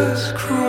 Christ.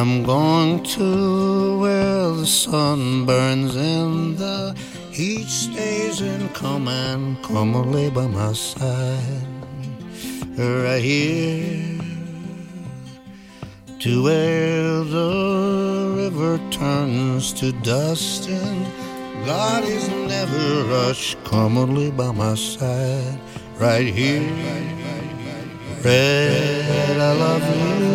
I'm going to where the sun burns and the heat stays in come and come and lay by my side. Right here. To where the river turns to dust and God is never rushed. come and lay by my side. Right here. Red I love you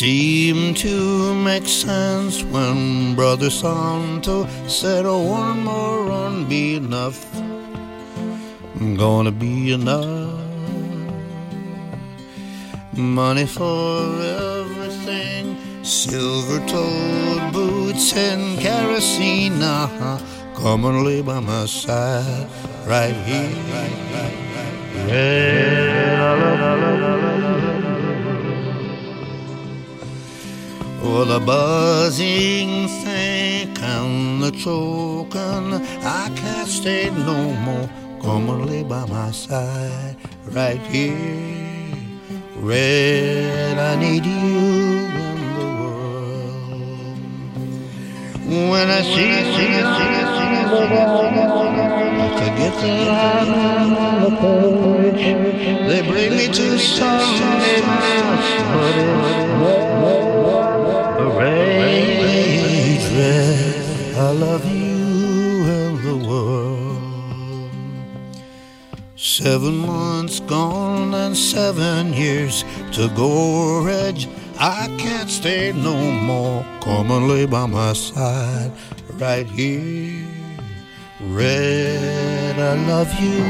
seemed to make sense when Brother Santo said oh, one more run be enough. Gonna be enough. Money for everything silver toed boots and kerosene uh-huh. come and lay by my side right here Oh, the buzzing think and the choking I can't stay no more come and lay by my side right here red I need you in the world when I see see see see I forget that I'm on the porch they bring me to mass but it's I love you in the world Seven months gone and seven years to go, Reg. I can't stay no more. Come and lay by my side right here. Red, I love you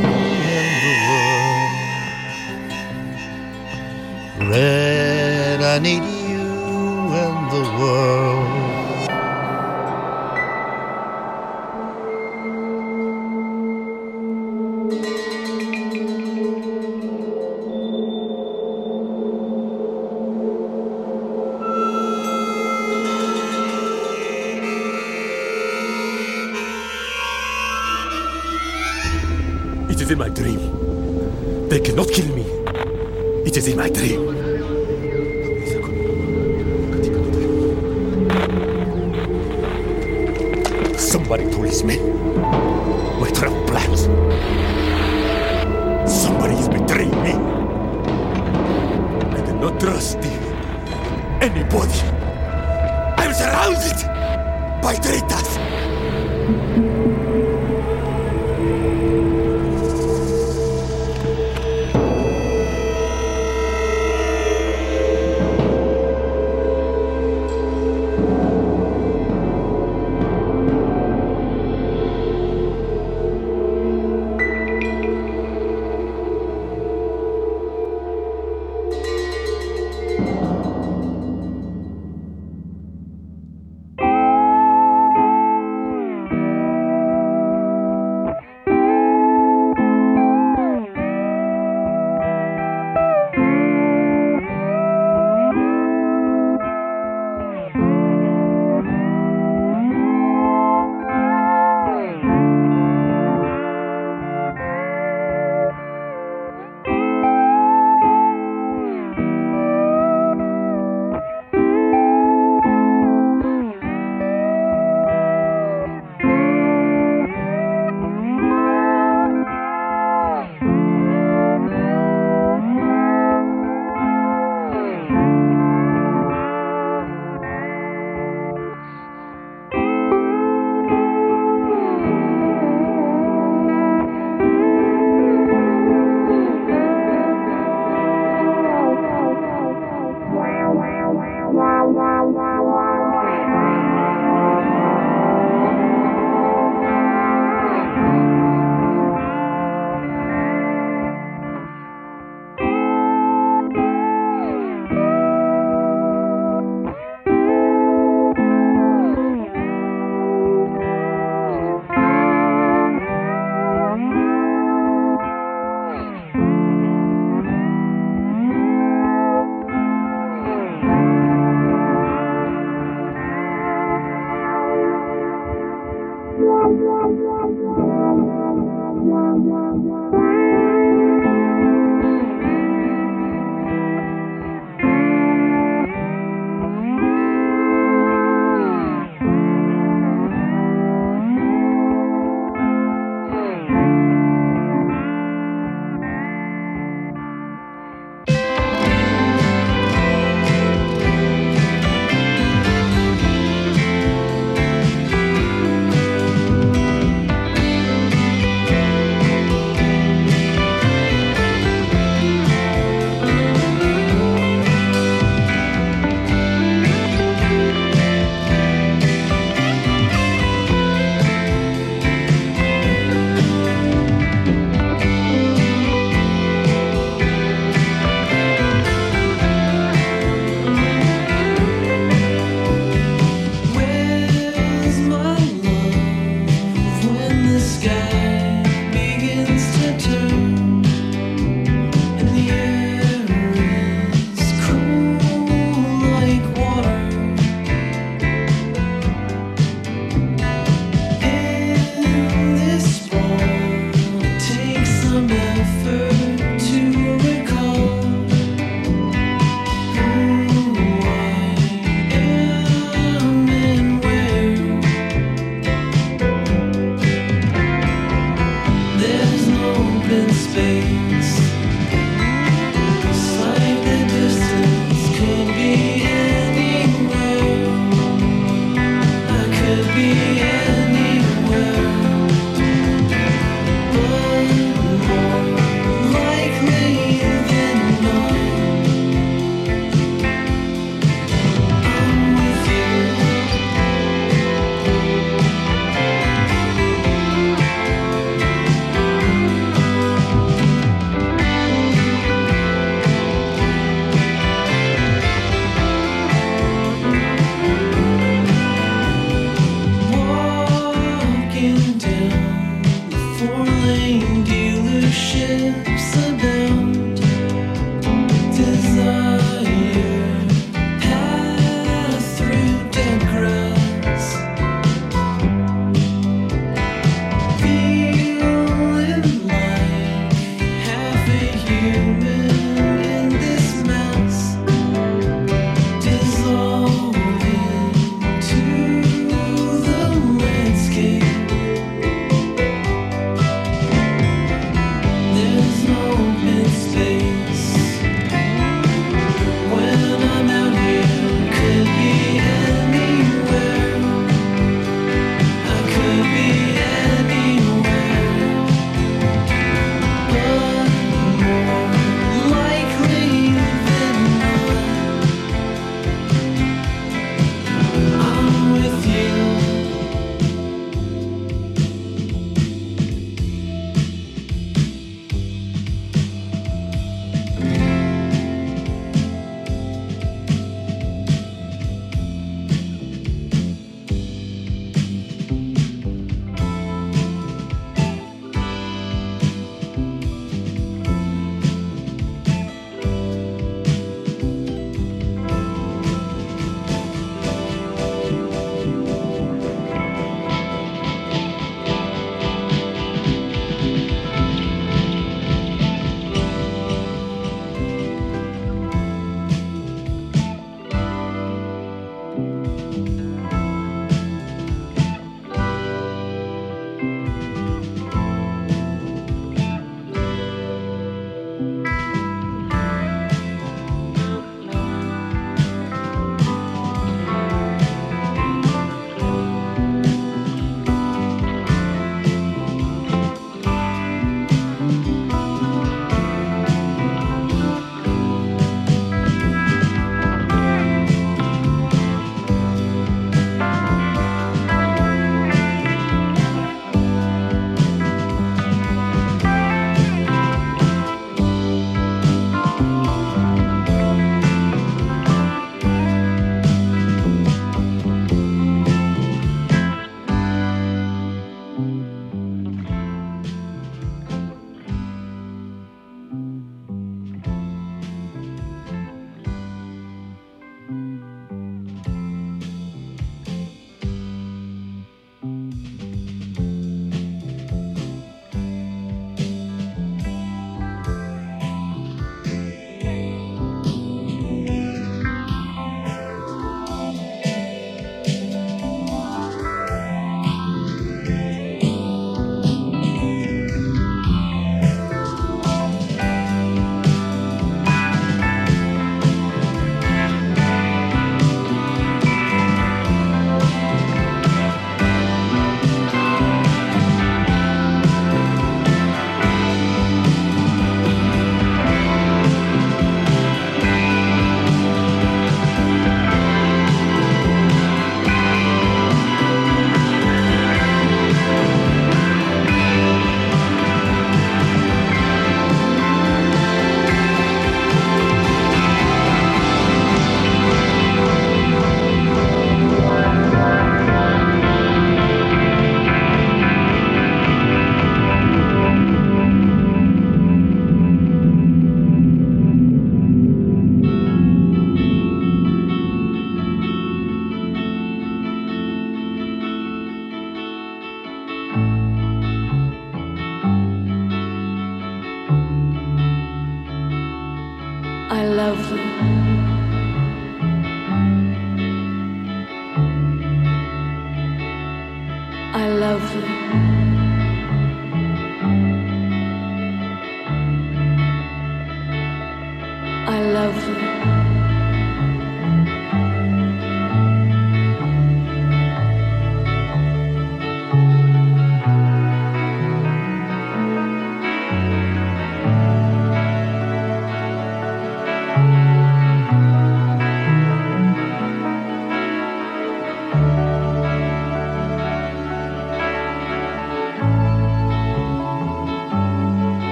in the world. Red, I need you in the world. In my dream. They cannot kill me. It is in my dream.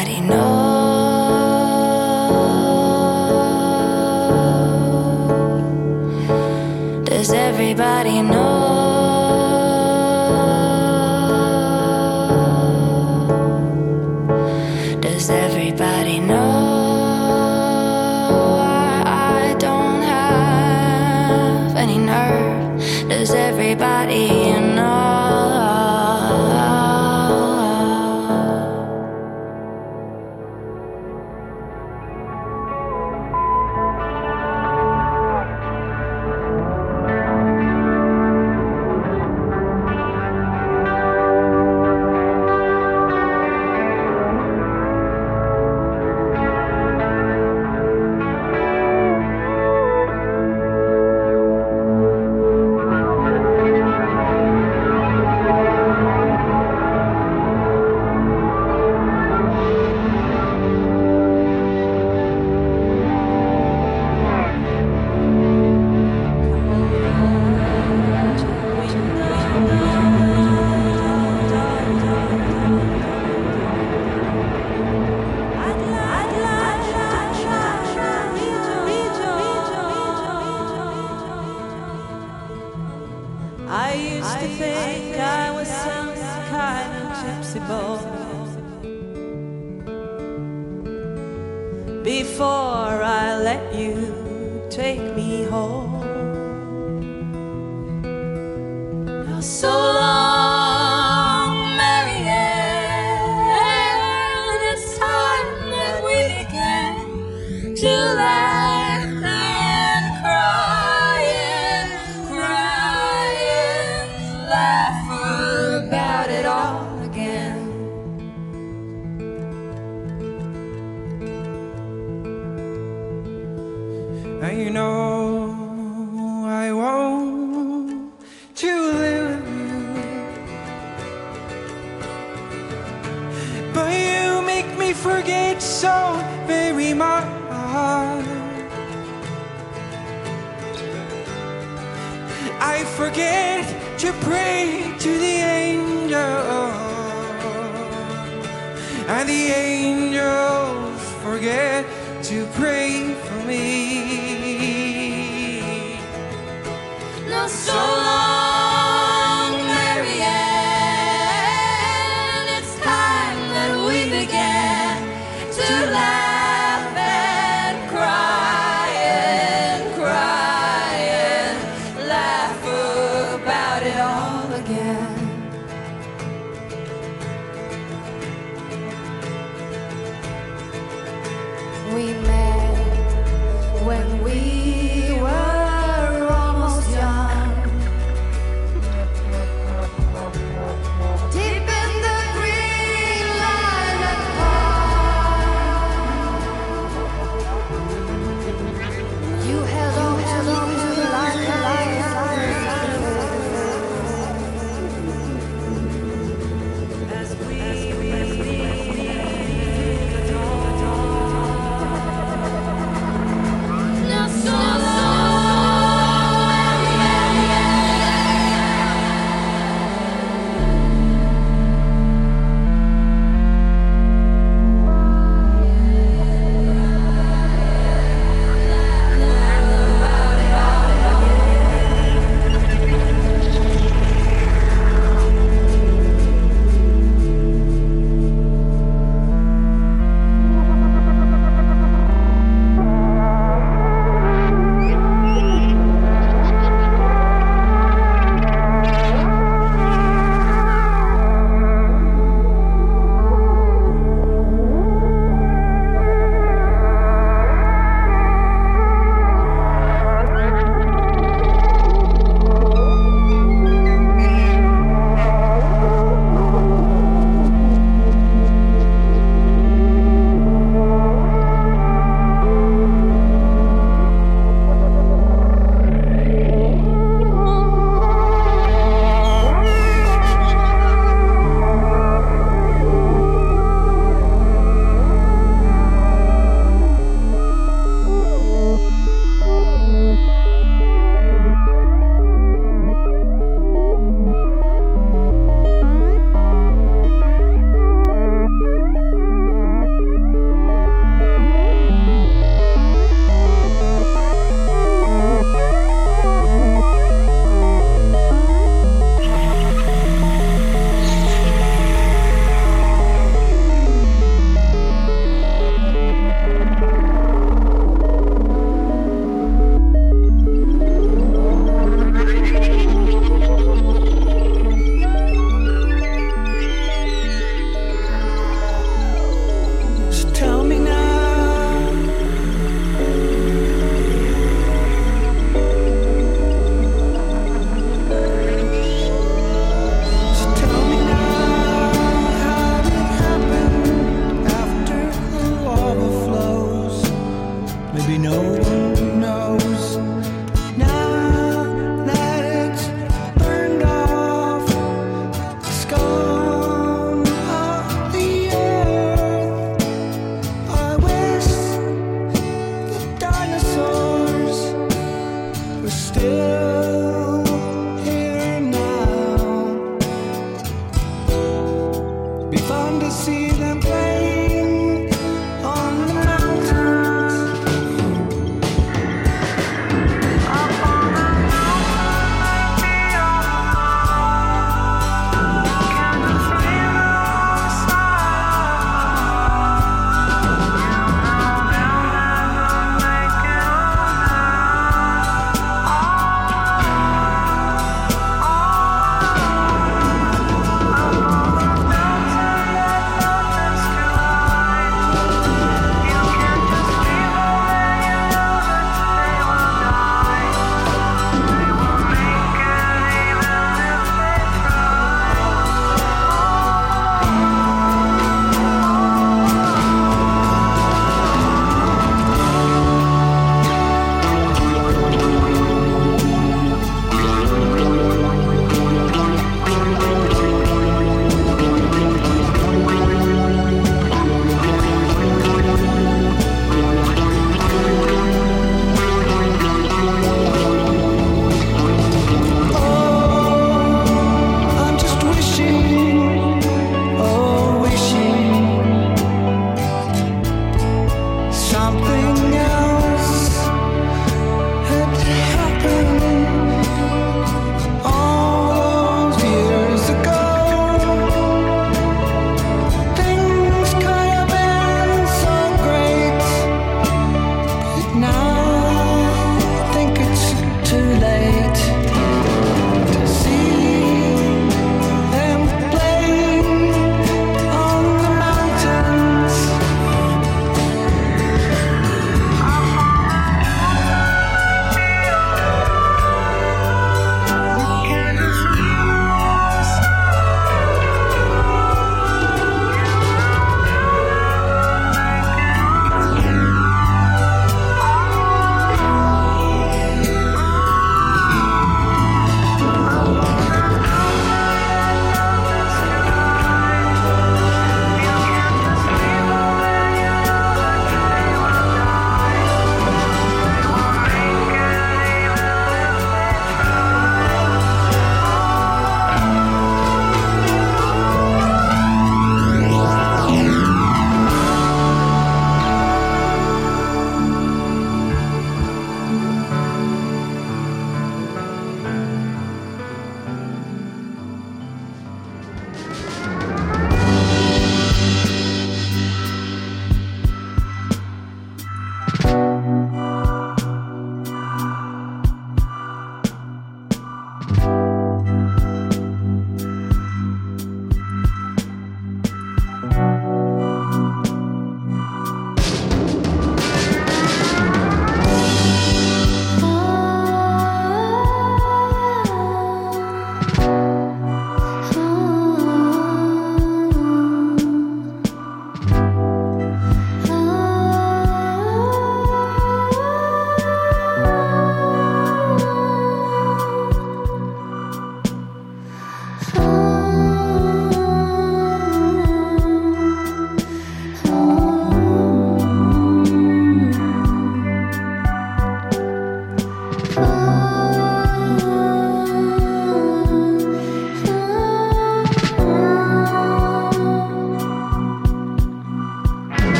nobody knows. Does everybody know? And you know I want to live with you. But you make me forget so very much. I forget to pray to the angel and the angels forget to pray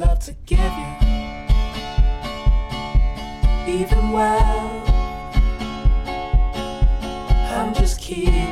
it to myself.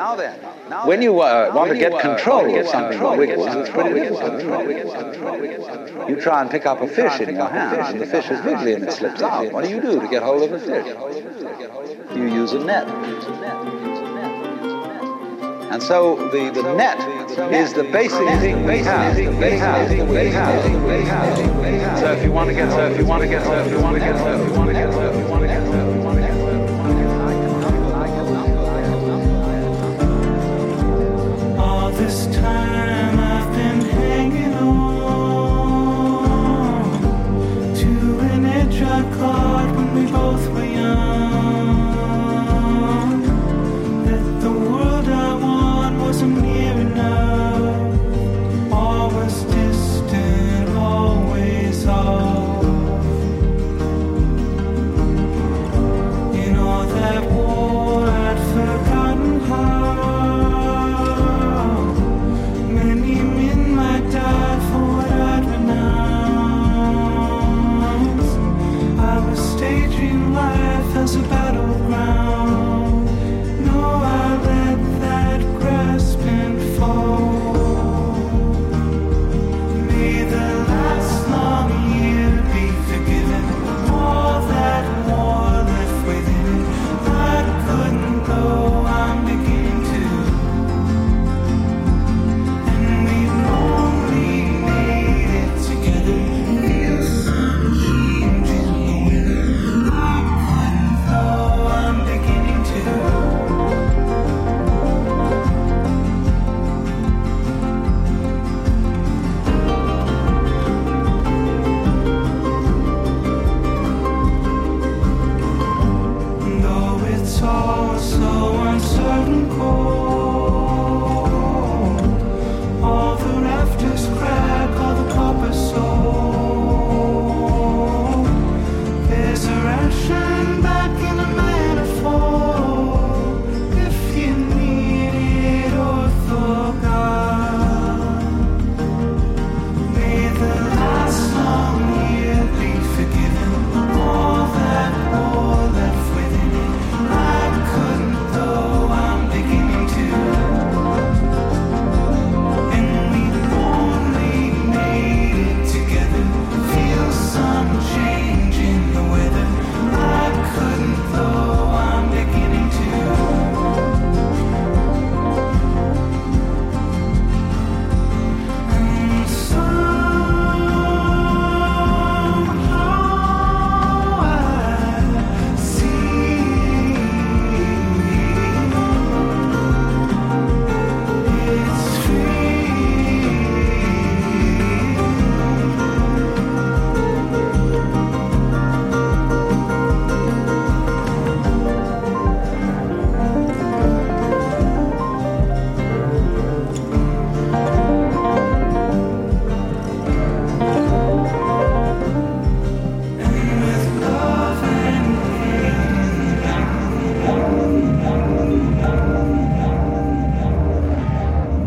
now then, now. When you uh, want to get control of something that wiggles, it's pretty difficult. You try and pick up a fish in your hand, and the fish is wiggly and it slips out. What do you do to get hold of the fish? You use a net. And so the, the net is the basic thing we have. The basic thing we have. So if you want to get, so if you want to get, so if you want to get, so if you want to get, so if you want to get, so if you caught when we both were young.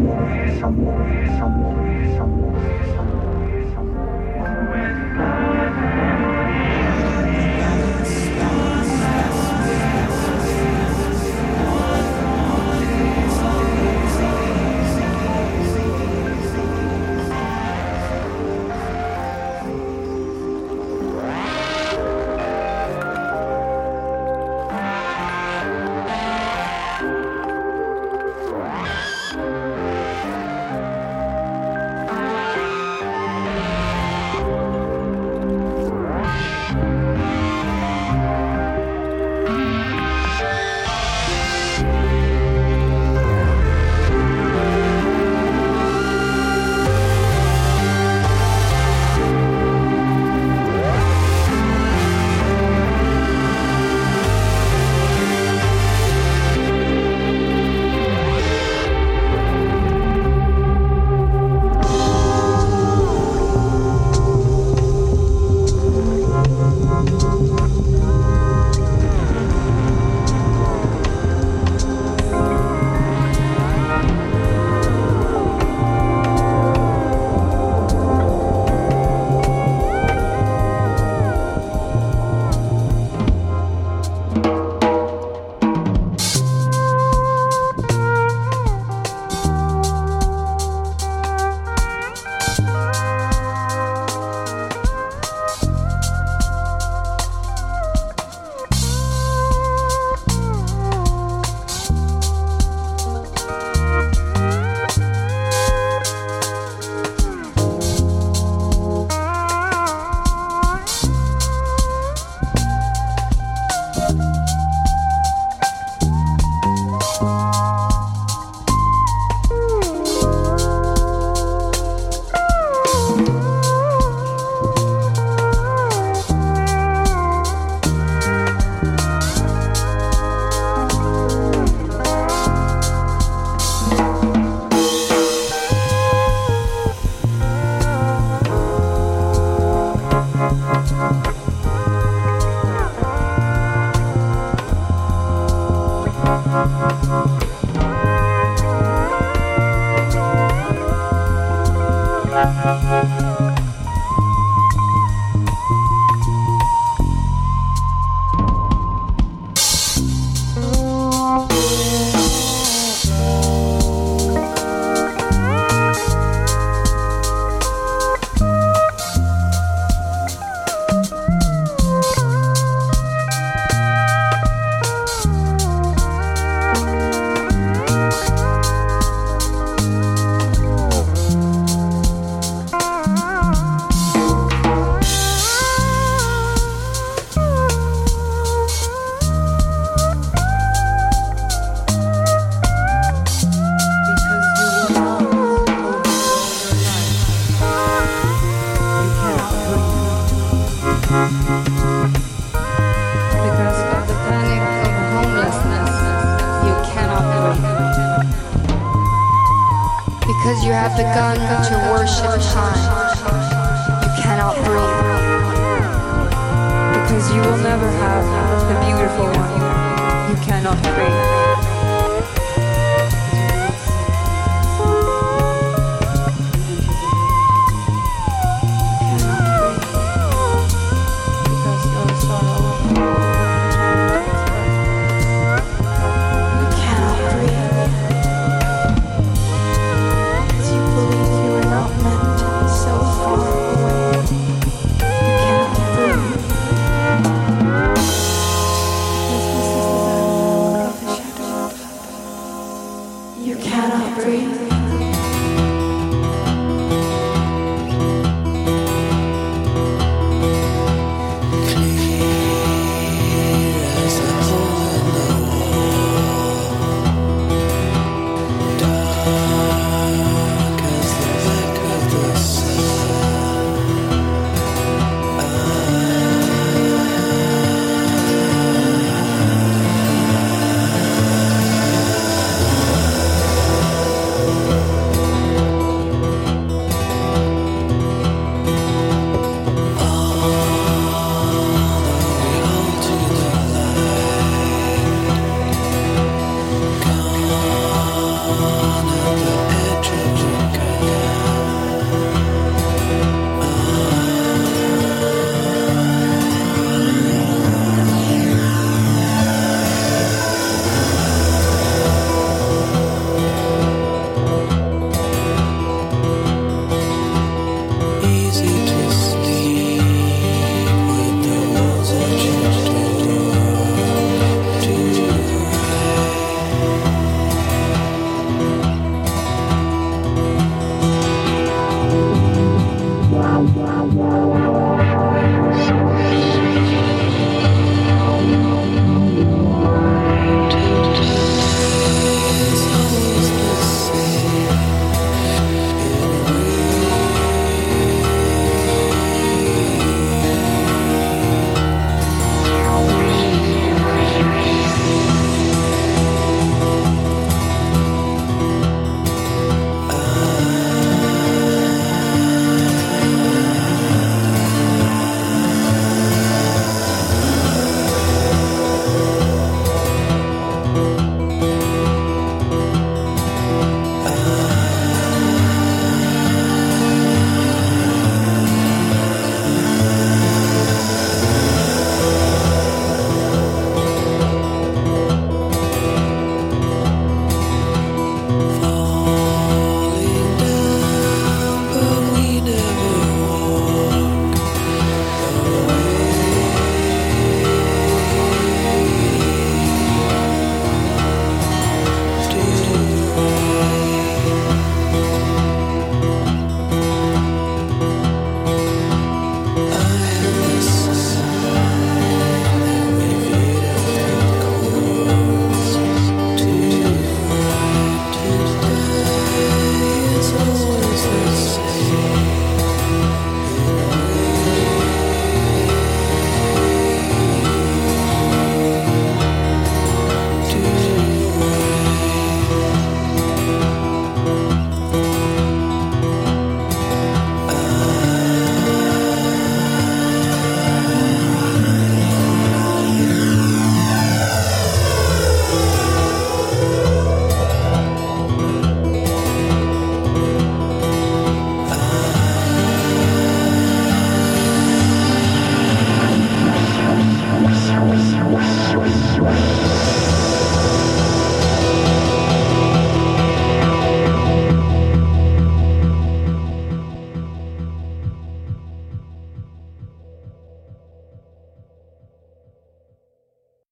Thank